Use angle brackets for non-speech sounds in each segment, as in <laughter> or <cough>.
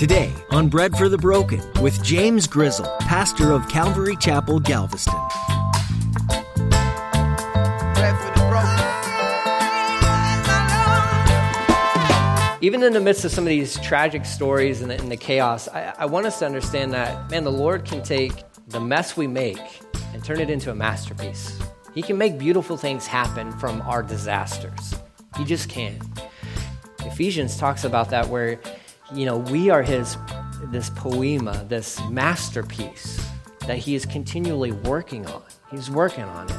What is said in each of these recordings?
Today on Bread for the Broken with James Grizzle, pastor of Calvary Chapel, Galveston. Even in the midst of some of these tragic stories and the, and the chaos, I, I want us to understand that, man, the Lord can take the mess we make and turn it into a masterpiece. He can make beautiful things happen from our disasters. He just can. Ephesians talks about that where, you know, we are his this poema, this masterpiece that he is continually working on. He's working on it.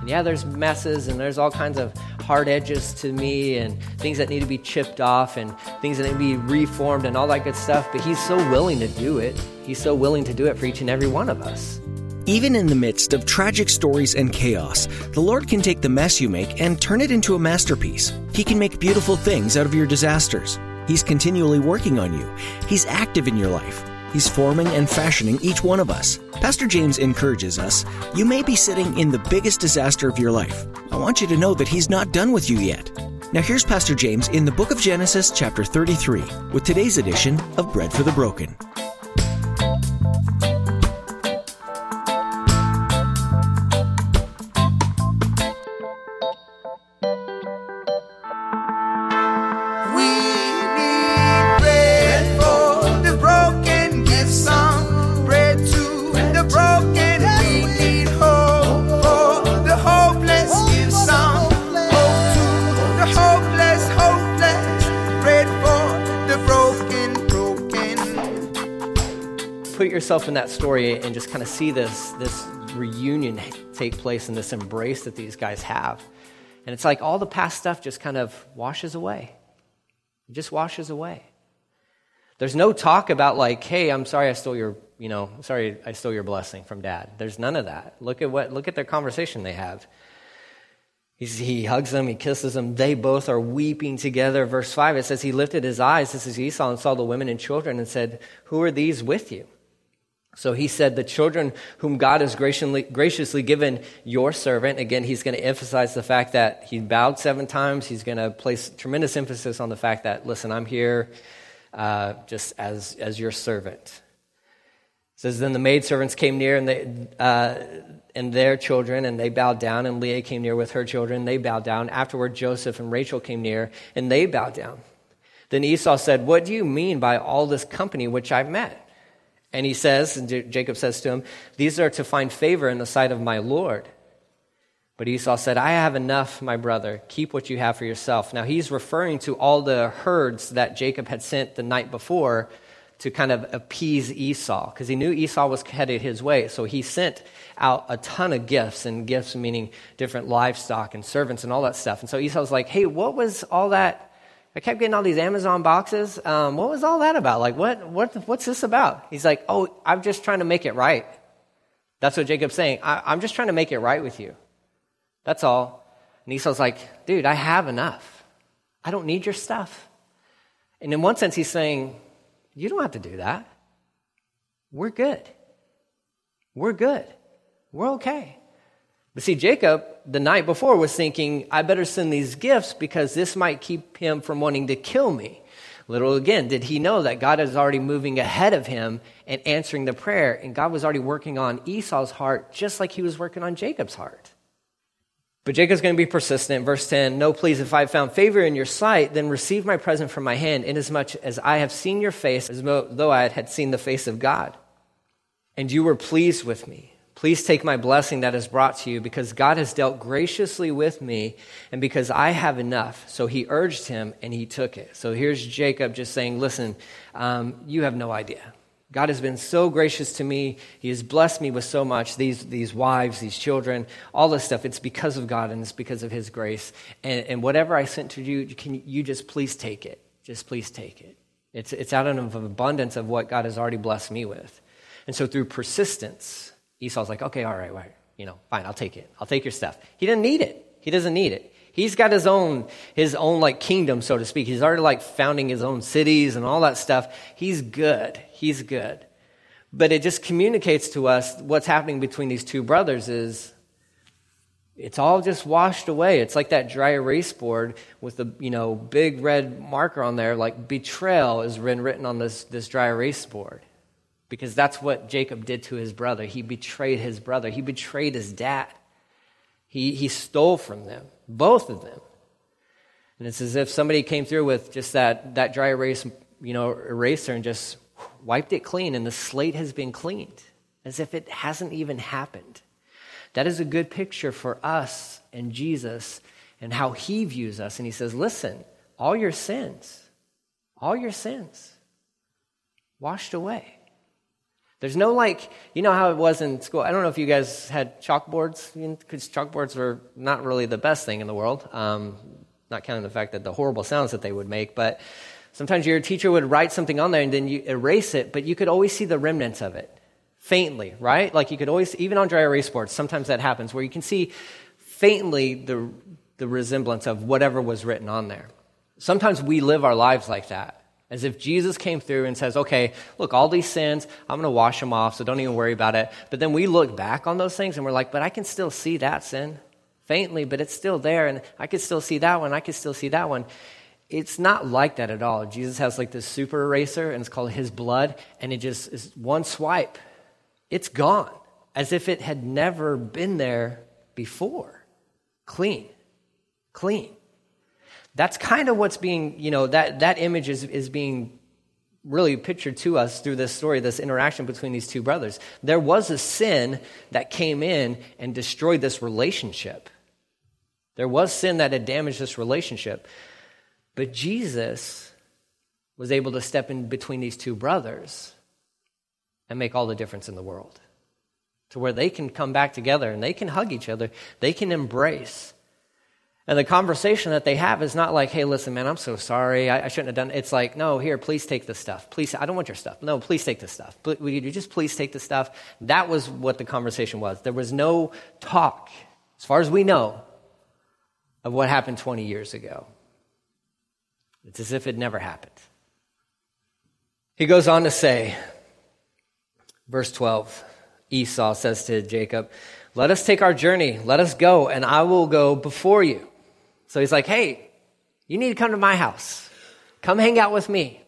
And yeah, there's messes and there's all kinds of hard edges to me and things that need to be chipped off and things that need to be reformed and all that good stuff, but he's so willing to do it. He's so willing to do it for each and every one of us. Even in the midst of tragic stories and chaos, the Lord can take the mess you make and turn it into a masterpiece. He can make beautiful things out of your disasters. He's continually working on you. He's active in your life. He's forming and fashioning each one of us. Pastor James encourages us you may be sitting in the biggest disaster of your life. I want you to know that He's not done with you yet. Now, here's Pastor James in the book of Genesis, chapter 33, with today's edition of Bread for the Broken. Yourself in that story and just kind of see this, this reunion take place and this embrace that these guys have. And it's like all the past stuff just kind of washes away. It just washes away. There's no talk about like, hey, I'm sorry I stole your, you know, sorry I stole your blessing from dad. There's none of that. Look at what look at their conversation they have. He's, he hugs them, he kisses them. They both are weeping together. Verse 5, it says, He lifted his eyes, this is Esau, and saw the women and children and said, Who are these with you? So he said, The children whom God has graciously, given your servant. Again, he's going to emphasize the fact that he bowed seven times. He's going to place tremendous emphasis on the fact that, listen, I'm here uh, just as, as your servant. It says, Then the maidservants came near and, they, uh, and their children, and they bowed down. And Leah came near with her children. and They bowed down. Afterward, Joseph and Rachel came near, and they bowed down. Then Esau said, What do you mean by all this company which I've met? And he says, and Jacob says to him, These are to find favor in the sight of my Lord. But Esau said, I have enough, my brother. Keep what you have for yourself. Now he's referring to all the herds that Jacob had sent the night before to kind of appease Esau, because he knew Esau was headed his way. So he sent out a ton of gifts, and gifts meaning different livestock and servants and all that stuff. And so Esau was like, Hey, what was all that? I kept getting all these Amazon boxes. Um, what was all that about? Like, what, what, what's this about? He's like, oh, I'm just trying to make it right. That's what Jacob's saying. I, I'm just trying to make it right with you. That's all. And Esau's like, dude, I have enough. I don't need your stuff. And in one sense, he's saying, you don't have to do that. We're good. We're good. We're okay. But see, Jacob, the night before, was thinking, I better send these gifts because this might keep him from wanting to kill me. Little again, did he know that God is already moving ahead of him and answering the prayer, and God was already working on Esau's heart just like he was working on Jacob's heart. But Jacob's going to be persistent. Verse 10 No, please, if I have found favor in your sight, then receive my present from my hand, inasmuch as I have seen your face, as though I had seen the face of God. And you were pleased with me. Please take my blessing that is brought to you because God has dealt graciously with me and because I have enough. So he urged him and he took it. So here's Jacob just saying, Listen, um, you have no idea. God has been so gracious to me. He has blessed me with so much. These, these wives, these children, all this stuff. It's because of God and it's because of His grace. And, and whatever I sent to you, can you just please take it? Just please take it. It's, it's out of an abundance of what God has already blessed me with. And so through persistence, Esau's like, okay, all right, you know, fine, I'll take it. I'll take your stuff. He didn't need it. He doesn't need it. He's got his own, his own like kingdom, so to speak. He's already like founding his own cities and all that stuff. He's good. He's good. But it just communicates to us what's happening between these two brothers is it's all just washed away. It's like that dry erase board with the you know big red marker on there, like betrayal is written on this, this dry erase board. Because that's what Jacob did to his brother. He betrayed his brother. He betrayed his dad. He, he stole from them, both of them. And it's as if somebody came through with just that, that dry erase, you know, eraser and just wiped it clean, and the slate has been cleaned, as if it hasn't even happened. That is a good picture for us and Jesus and how he views us. And he says, Listen, all your sins, all your sins, washed away. There's no like, you know how it was in school. I don't know if you guys had chalkboards, because chalkboards were not really the best thing in the world. Um, not counting the fact that the horrible sounds that they would make, but sometimes your teacher would write something on there and then you erase it, but you could always see the remnants of it faintly, right? Like you could always, even on dry erase boards, sometimes that happens where you can see faintly the, the resemblance of whatever was written on there. Sometimes we live our lives like that. As if Jesus came through and says, okay, look, all these sins, I'm going to wash them off, so don't even worry about it. But then we look back on those things and we're like, but I can still see that sin faintly, but it's still there, and I can still see that one, I can still see that one. It's not like that at all. Jesus has like this super eraser, and it's called his blood, and it just is one swipe, it's gone, as if it had never been there before. Clean. Clean. That's kind of what's being, you know, that, that image is, is being really pictured to us through this story, this interaction between these two brothers. There was a sin that came in and destroyed this relationship. There was sin that had damaged this relationship. But Jesus was able to step in between these two brothers and make all the difference in the world. To where they can come back together and they can hug each other, they can embrace. And the conversation that they have is not like, hey, listen, man, I'm so sorry. I, I shouldn't have done it. It's like, no, here, please take this stuff. Please, I don't want your stuff. No, please take this stuff. Would you just please take the stuff? That was what the conversation was. There was no talk, as far as we know, of what happened 20 years ago. It's as if it never happened. He goes on to say, Verse 12 Esau says to Jacob, Let us take our journey. Let us go, and I will go before you. So he's like, Hey, you need to come to my house. Come hang out with me.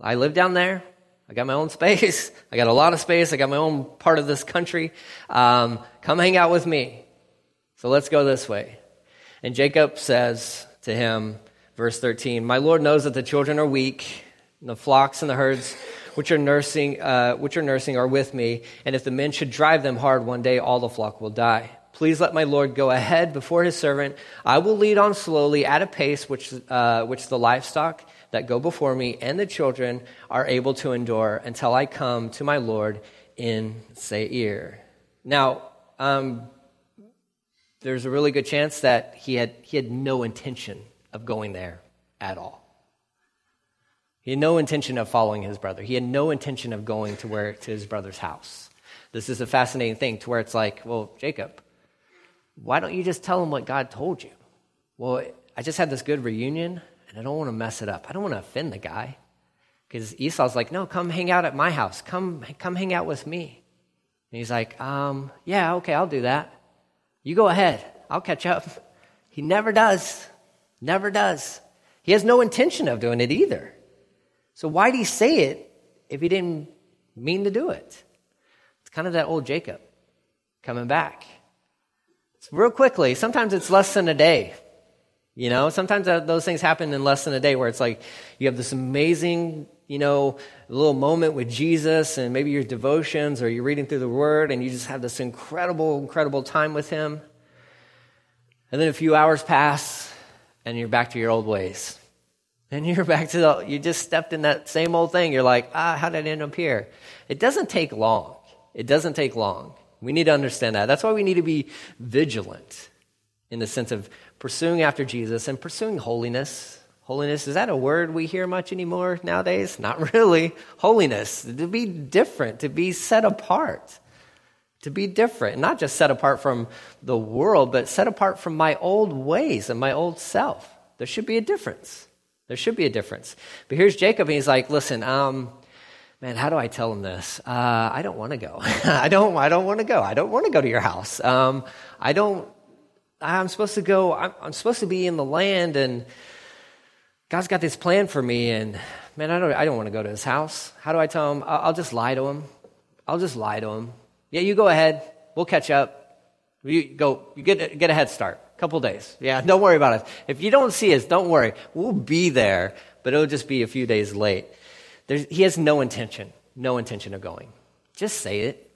I live down there. I got my own space. <laughs> I got a lot of space. I got my own part of this country. Um, come hang out with me. So let's go this way. And Jacob says to him, verse 13, My Lord knows that the children are weak, and the flocks and the herds which are nursing, uh, which are nursing are with me, and if the men should drive them hard one day, all the flock will die. Please let my Lord go ahead before his servant. I will lead on slowly at a pace which, uh, which the livestock that go before me and the children are able to endure until I come to my Lord in Seir. Now, um, there's a really good chance that he had, he had no intention of going there at all. He had no intention of following his brother. He had no intention of going to where to his brother's house. This is a fascinating thing to where it's like, well, Jacob, why don't you just tell him what God told you? Well, I just had this good reunion and I don't want to mess it up. I don't want to offend the guy. Because Esau's like, no, come hang out at my house. Come, come hang out with me. And he's like, um, yeah, okay, I'll do that. You go ahead. I'll catch up. <laughs> He never does. Never does. He has no intention of doing it either. So why'd he say it if he didn't mean to do it? It's kind of that old Jacob coming back. Real quickly, sometimes it's less than a day. You know, sometimes those things happen in less than a day where it's like you have this amazing, you know, little moment with Jesus and maybe your devotions or you're reading through the Word and you just have this incredible, incredible time with Him. And then a few hours pass and you're back to your old ways. And <laughs> you're back to the, you just stepped in that same old thing. You're like, ah, how did I end up here? It doesn't take long. It doesn't take long. We need to understand that. That's why we need to be vigilant in the sense of pursuing after Jesus and pursuing holiness. Holiness, is that a word we hear much anymore nowadays? Not really. Holiness, to be different, to be set apart, to be different. Not just set apart from the world, but set apart from my old ways and my old self. There should be a difference. There should be a difference. But here's Jacob, and he's like, listen, um, man, how do I tell him this? Uh, I don't want to go. <laughs> I don't, I don't want to go. I don't want to go to your house. Um, I don't, I'm supposed to go, I'm, I'm supposed to be in the land, and God's got this plan for me, and man, I don't, I don't want to go to his house. How do I tell him? I'll, I'll just lie to him. I'll just lie to him. Yeah, you go ahead. We'll catch up. You go, you get, get a head start. A couple days. Yeah, don't worry about it. If you don't see us, don't worry. We'll be there, but it'll just be a few days late. There's, he has no intention, no intention of going. Just say it.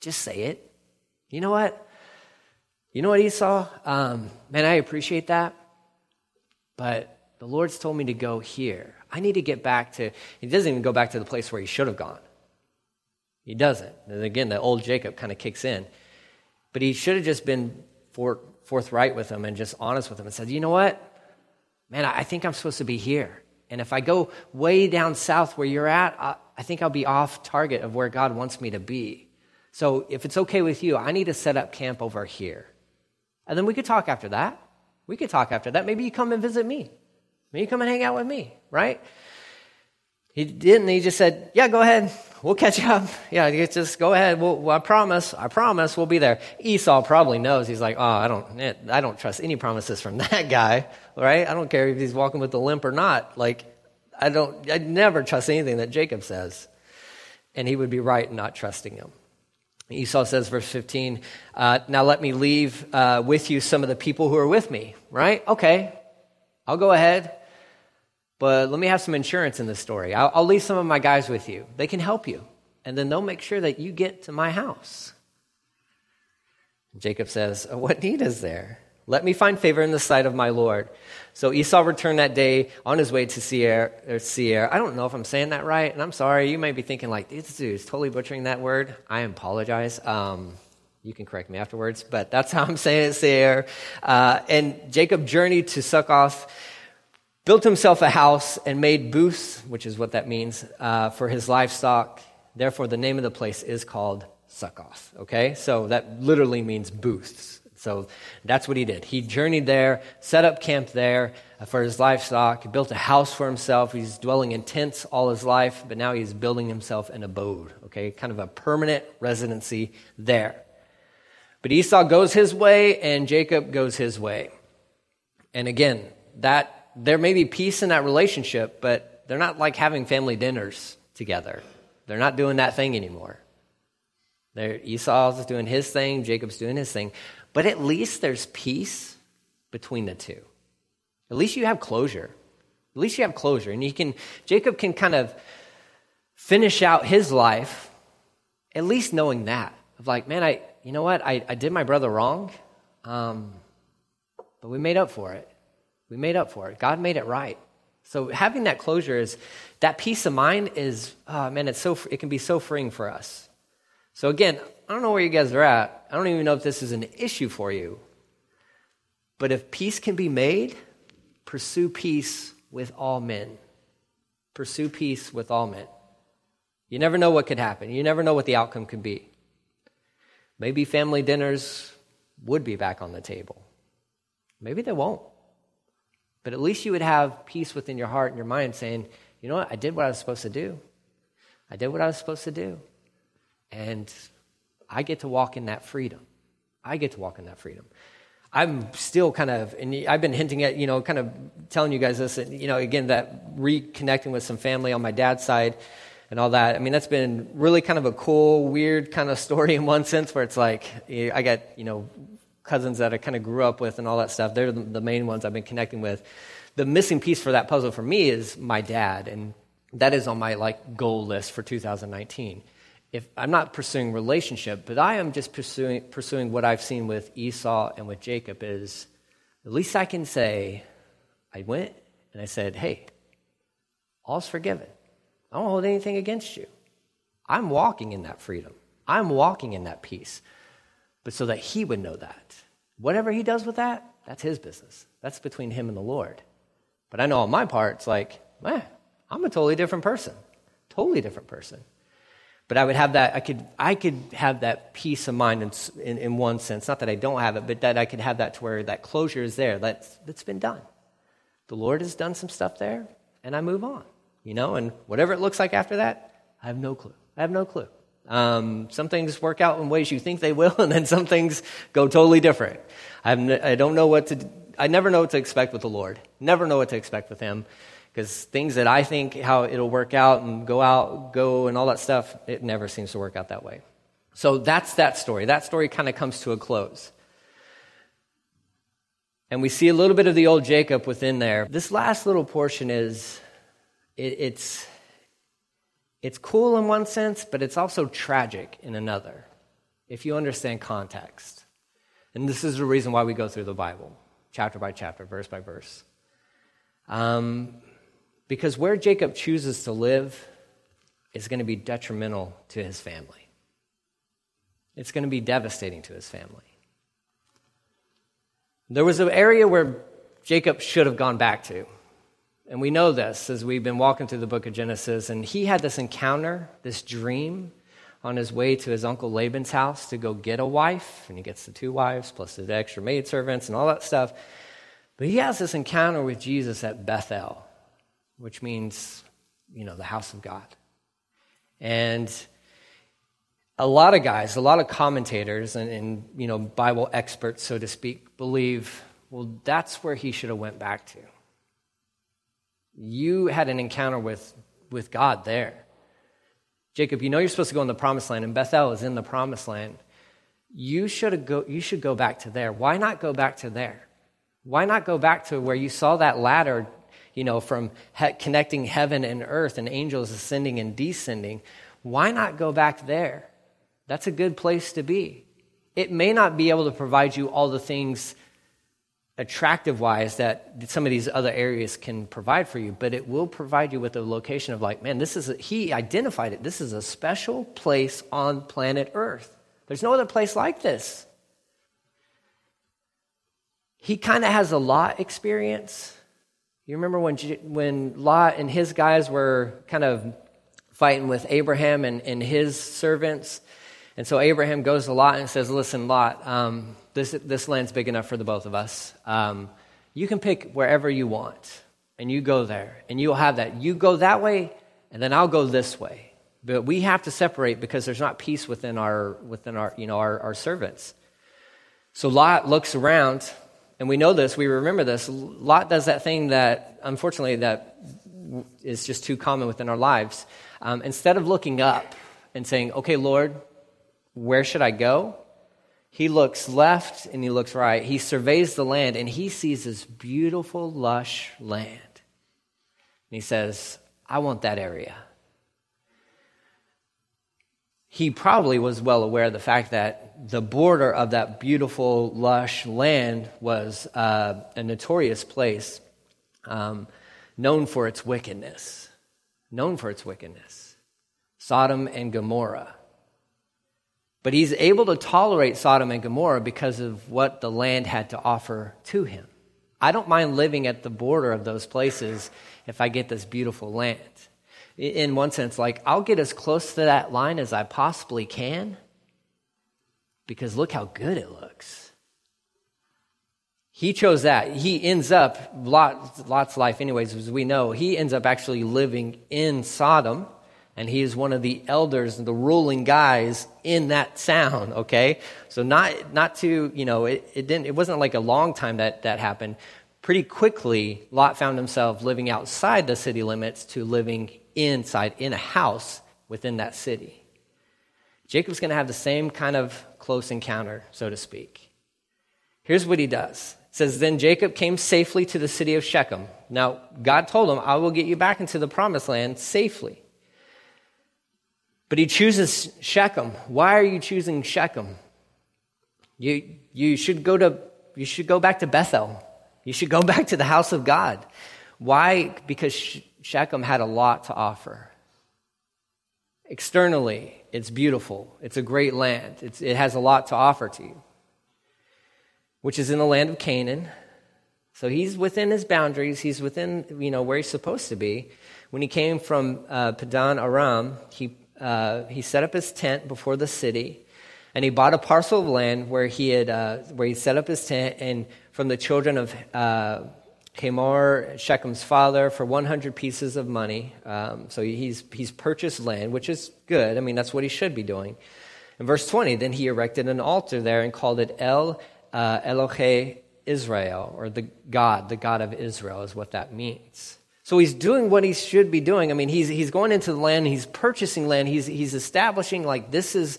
Just say it. You know what? You know what Esau? Um, man, I appreciate that. But the Lord's told me to go here. I need to get back to, he doesn't even go back to the place where he should have gone. He doesn't. And again, the old Jacob kind of kicks in. But he should have just been for, forthright with him and just honest with him and said, you know what? Man, I think I'm supposed to be here. And if I go way down south where you're at, I, I think I'll be off target of where God wants me to be. So if it's okay with you, I need to set up camp over here. And then we could talk after that. We could talk after that. Maybe you come and visit me. Maybe you come and hang out with me, right? He didn't. He just said, Yeah, go ahead. We'll catch up. <laughs> Yeah, just go ahead. We'll, well, I promise. I promise we'll be there. Esau probably knows. He's like, Oh, I don't, I don't trust any promises from <laughs> that guy, right? I don't care if he's walking with a limp or not. Like, I don't, I never trust anything that Jacob says. And he would be right in not trusting him. Esau says, verse 15, uh, Now let me leave uh, with you some of the people who are with me, right? Okay, I'll go ahead. But let me have some insurance in this story. I'll, I'll leave some of my guys with you. They can help you. And then they'll make sure that you get to my house. Jacob says, What need is there? Let me find favor in the sight of my Lord. So Esau returned that day on his way to Seir. Seir. I don't know if I'm saying that right, and I'm sorry. You may be thinking, like, this dude is totally butchering that word. I apologize. Um, you can correct me afterwards, but that's <laughs> how I'm saying it, Seir. Uh, and Jacob journeyed to Succoth built himself a house and made booths, which is what that means, uh, for his livestock. Therefore, the name of the place is called Succoth. Okay? So that literally means booths. So that's what he did. He journeyed there, set up camp there uh, for his livestock, built a house for himself. He's dwelling in tents all his life, but now he's building himself an abode, okay? Kind of a permanent residency there. But Esau goes his way and Jacob goes his way. And again, that there may be peace in that relationship, but they're not like having family dinners together. They're not doing that thing anymore. They're, Esau's doing his thing, Jacob's doing his thing. But at least there's peace between the two. At least you have closure. At least you have closure. And you can, Jacob can kind of finish out his life, at least knowing that. Of like, man, I, you know what? I, I did my brother wrong, um, but we made up for it. We made up for it. God made it right. So having that closure is that peace of mind is oh man, it's so it can be so freeing for us. So again, I don't know where you guys are at. I don't even know if this is an issue for you. But if peace can be made, pursue peace with all men. Pursue peace with all men. You never know what could happen. You never know what the outcome could be. Maybe family dinners would be back on the table. Maybe they won't. But at least you would have peace within your heart and your mind saying, you know what, I did what I was supposed to do. I did what I was supposed to do. And I get to walk in that freedom. I get to walk in that freedom. I'm still kind of, and I've been hinting at, you know, kind of telling you guys this, and, you know, again, that reconnecting with some family on my dad's side and all that. I mean, that's been really kind of a cool, weird kind of story in one sense where it's like, I got, you know, cousins that I kind of grew up with and all that stuff. They're the main ones I've been connecting with. The missing piece for that puzzle for me is my dad, and that is on my like goal list for 2019. If I'm not pursuing relationship, but I am just pursuing pursuing what I've seen with Esau and with Jacob is at least I can say I went and I said, "Hey, all's forgiven. I don't hold anything against you. I'm walking in that freedom. I'm walking in that peace." but so that he would know that. Whatever he does with that, that's his business. That's between him and the Lord. But I know on my part, it's like, man, I'm a totally different person. Totally different person. But I would have that, I could, I could have that peace of mind in, in, in one sense. Not that I don't have it, but that I could have that to where that closure is there. That's, that's been done. The Lord has done some stuff there, and I move on. You know, and whatever it looks like after that, I have no clue. I have no clue. Um, some things work out in ways you think they will, <laughs> and then some things go totally different. I, I don't know what to, I never know what to expect with the Lord. Never know what to expect with Him. Because things that I think how it'll work out and go out, go and all that stuff, it never seems to work out that way. So that's that story. That story kind of comes to a close. And we see a little bit of the old Jacob within there. This last little portion is, it, it's, it's cool in one sense, but it's also tragic in another, if you understand context. And this is the reason why we go through the Bible, chapter by chapter, verse by verse. Um, because where Jacob chooses to live is going to be detrimental to his family, it's going to be devastating to his family. There was an area where Jacob should have gone back to. And we know this as we've been walking through the book of Genesis. And he had this encounter, this dream, on his way to his uncle Laban's house to go get a wife. And he gets the two wives, plus the extra maidservants and all that stuff. But he has this encounter with Jesus at Bethel, which means, you know, the house of God. And a lot of guys, a lot of commentators and, and, you know Bible experts, so to speak, believe, well, that's where he should have went back to. You had an encounter with, with God there. Jacob, you know you're supposed to go in the promised land, and Bethel is in the promised land. You should go, you should go back to there. Why not go back to there? Why not go back to where you saw that ladder, you know, from he- connecting heaven and earth and angels ascending and descending? Why not go back there? That's a good place to be. It may not be able to provide you all the things attractive wise that some of these other areas can provide for you, but it will provide you with a location of like, man, this is, a, he identified it. This is a special place on planet Earth. There's no other place like this. He kind of has a Lot experience. You remember when, when Lot and his guys were kind of fighting with Abraham and, and his servants? And so Abraham goes to Lot and says, Listen, Lot, um, this, this land's big enough for the both of us. Um, you can pick wherever you want, and you go there, and you'll have that. You go that way, and then I'll go this way. But we have to separate because there's not peace within our, within our, you know, our, our servants. So Lot looks around, and we know this, we remember this. Lot does that thing that, unfortunately, that is just too common within our lives. Um, instead of looking up and saying, okay, Lord, where should I go? He looks left and he looks right. He surveys the land and he sees this beautiful, lush land. And he says, I want that area. He probably was well aware of the fact that the border of that beautiful, lush land was uh, a notorious place um, known for its wickedness. Known for its wickedness. Sodom and Gomorrah. But he's able to tolerate Sodom and Gomorrah because of what the land had to offer to him. I don't mind living at the border of those places if I get this beautiful land. In one sense, like, I'll get as close to that line as I possibly can because look how good it looks. He chose that. He ends up, Lot, Lot's life, anyways, as we know, he ends up actually living in Sodom and he is one of the elders and the ruling guys in that sound okay so not not to you know it, it didn't it wasn't like a long time that that happened pretty quickly lot found himself living outside the city limits to living inside in a house within that city jacob's going to have the same kind of close encounter so to speak here's what he does it says then jacob came safely to the city of shechem now god told him i will get you back into the promised land safely but he chooses Shechem. Why are you choosing Shechem? You, you, should go to, you should go back to Bethel. You should go <laughs> back to the house of God. Why? Because Shechem had a lot to offer. Externally, it's beautiful. It's a great land. It's, it has a lot to offer to you, which is in the land of Canaan. So he's within his boundaries. He's within, you know, where he's supposed to be. When he came from uh, Padan Aram, he uh, he set up his tent before the city, and he bought a parcel of land where he had uh, where he set up his tent. And from the children of Hamor, Shechem's father, for 100 pieces of money. Um, so he's, he's purchased land, which is good. I mean, that's what he should be doing. In verse 20, then he erected an altar there and called it El uh, Elohe Israel, or the God, the God of Israel, is what that means. So he's doing what he should be doing. I mean, he's, he's going into the land, he's purchasing land, he's, he's establishing, like, this is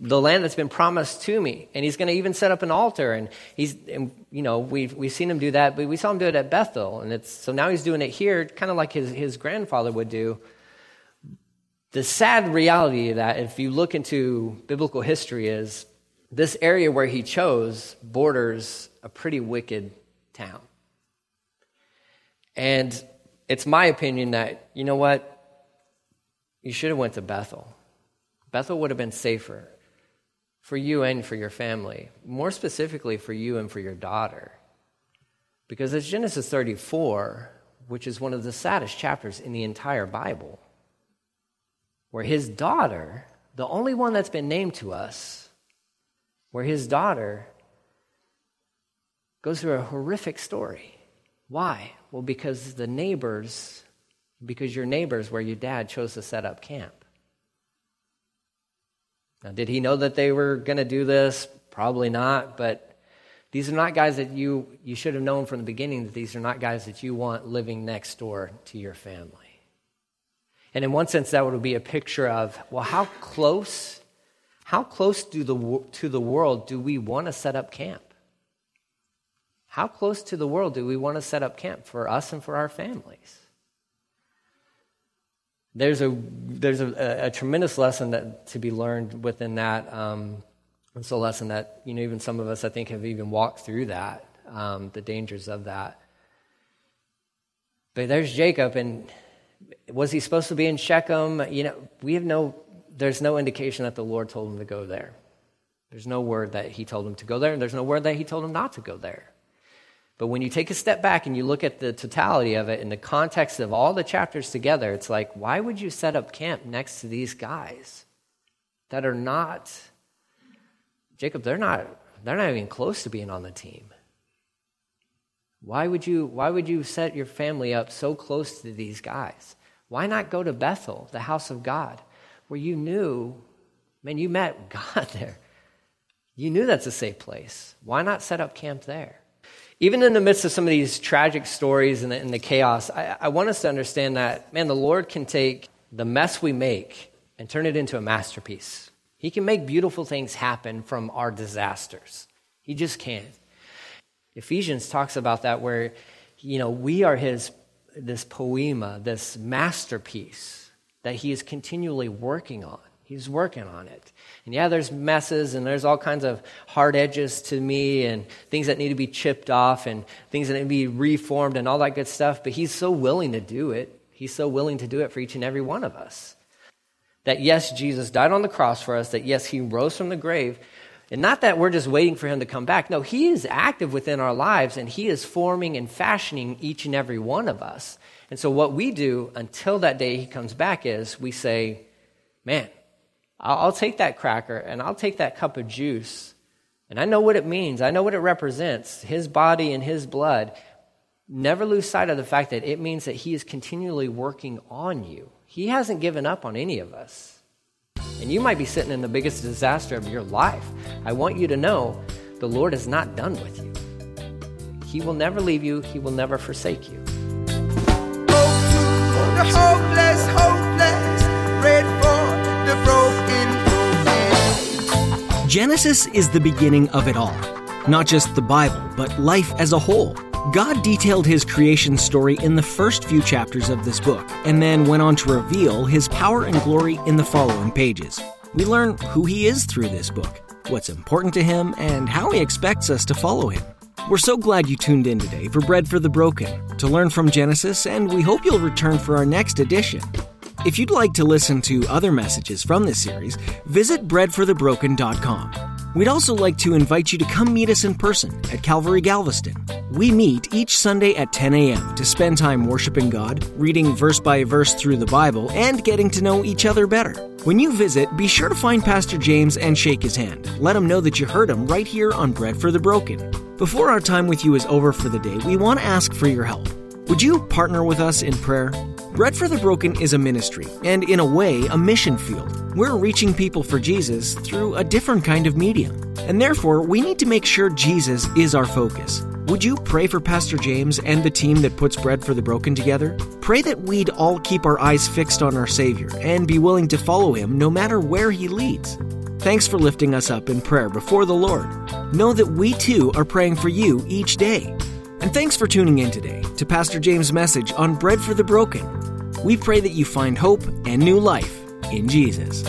the land that's been promised to me. And he's going to even set up an altar. And he's, and, you know, we've, we've seen him do that, but we saw him do it at Bethel. And it's, so now he's doing it here, kind of like his, his grandfather would do. The sad reality of that, if you look into biblical history, is this area where he chose borders a pretty wicked town. And it's my opinion that, you know what? You should have went to Bethel. Bethel would have been safer for you and for your family, more specifically for you and for your daughter. Because it's Genesis 34, which is one of the saddest chapters in the entire Bible, where his daughter, the only one that's been named to us, where his daughter goes through a horrific story. Why? Well, because the neighbors, because your neighbors where your dad chose to set up camp. Now, did he know that they were going to do this? Probably not, but these are not guys that you, you should have known from the beginning that these are not guys that you want living next door to your family. And in one sense, that would be a picture of, well, how close, how close do the, to the world do we want to set up camp? How close to the world do we want to set up camp for us and for our families? There's a, there's a, a tremendous lesson that, to be learned within that. Um, it's a lesson that, you know, even some of us, I think, have even walked through that, um, the dangers of that. But there's Jacob, and was he supposed to be in Shechem? You know, we have no, there's no indication that the Lord told him to go there. There's no word that he told him to go there, and there's no word that he told him not to go there. But when you take a step back and you look at the totality of it in the context of all the chapters together, it's like, why would you set up camp next to these guys that are not, Jacob, they're not, they're not even close to being on the team. Why would you, why would you set your family up so close to these guys? Why not go to Bethel, the house of God, where you knew, man, you met <laughs> God there. You knew that's a safe place. Why not set up camp there? Even in the midst of some of these tragic stories and the, and the chaos, I, I want us to understand that, man, the Lord can take the mess we make and turn it into a masterpiece. He can make beautiful things happen from our disasters. He just can. Ephesians talks about that where, you know, we are his, this poema, this masterpiece that he is continually working on. He's working on it. And yeah, there's messes and there's all kinds of hard edges to me and things that need to be chipped off and things that need to be reformed and all that good stuff. But He's so willing to do it. He's so willing to do it for each and every one of us. That yes, Jesus died on the cross for us, that yes, He rose from the grave. And not that we're just waiting for Him to come back. No, He is active within our lives and He is forming and fashioning each and every one of us. And so what we do until that day He comes back is we say, man, I'll, take that cracker and I'll take that cup of juice. And I know what it means, I know what it represents his body and his blood. Never lose sight of the fact that it means that he is continually working on you. He hasn't given up on any of us. And you might be sitting in the biggest disaster of your life. I want you to know the Lord is not done with you. He will never leave you, He will never forsake you. Oh, Genesis is the beginning of it all. Not just the Bible, but life as a whole. God detailed his creation story in the first few chapters of this book, and then went on to reveal his power and glory in the following pages. We learn who he is through this book, what's important to him, and how he expects us to follow him. We're so glad you tuned in today for Bread for the Broken to learn from Genesis, and we hope you'll return for our next edition. If you'd like to listen to other messages from this series, visit breadforthebroken.com. We'd also like to invite you to come meet us in person at Calvary Galveston. We meet each Sunday at 10 a.m. to spend time worshiping God, reading verse by verse through the Bible, and getting to know each other better. When you visit, be sure to find Pastor James and shake his hand. Let him know that you heard him right here on Bread for the Broken. Before our time with you is over for the day, we want to ask for your help. Would you partner with us in prayer? Bread for the Broken is a ministry, and in a way, a mission field. We're reaching people for Jesus through a different kind of medium, and therefore, we need to make sure Jesus is our focus. Would you pray for Pastor James and the team that puts Bread for the Broken together? Pray that we'd all keep our eyes fixed on our Savior and be willing to follow Him no matter where He leads. Thanks for lifting us up in prayer before the Lord. Know that we too are praying for you each day. And thanks for tuning in today to Pastor James' message on Bread for the Broken. We pray that you find hope and new life in Jesus.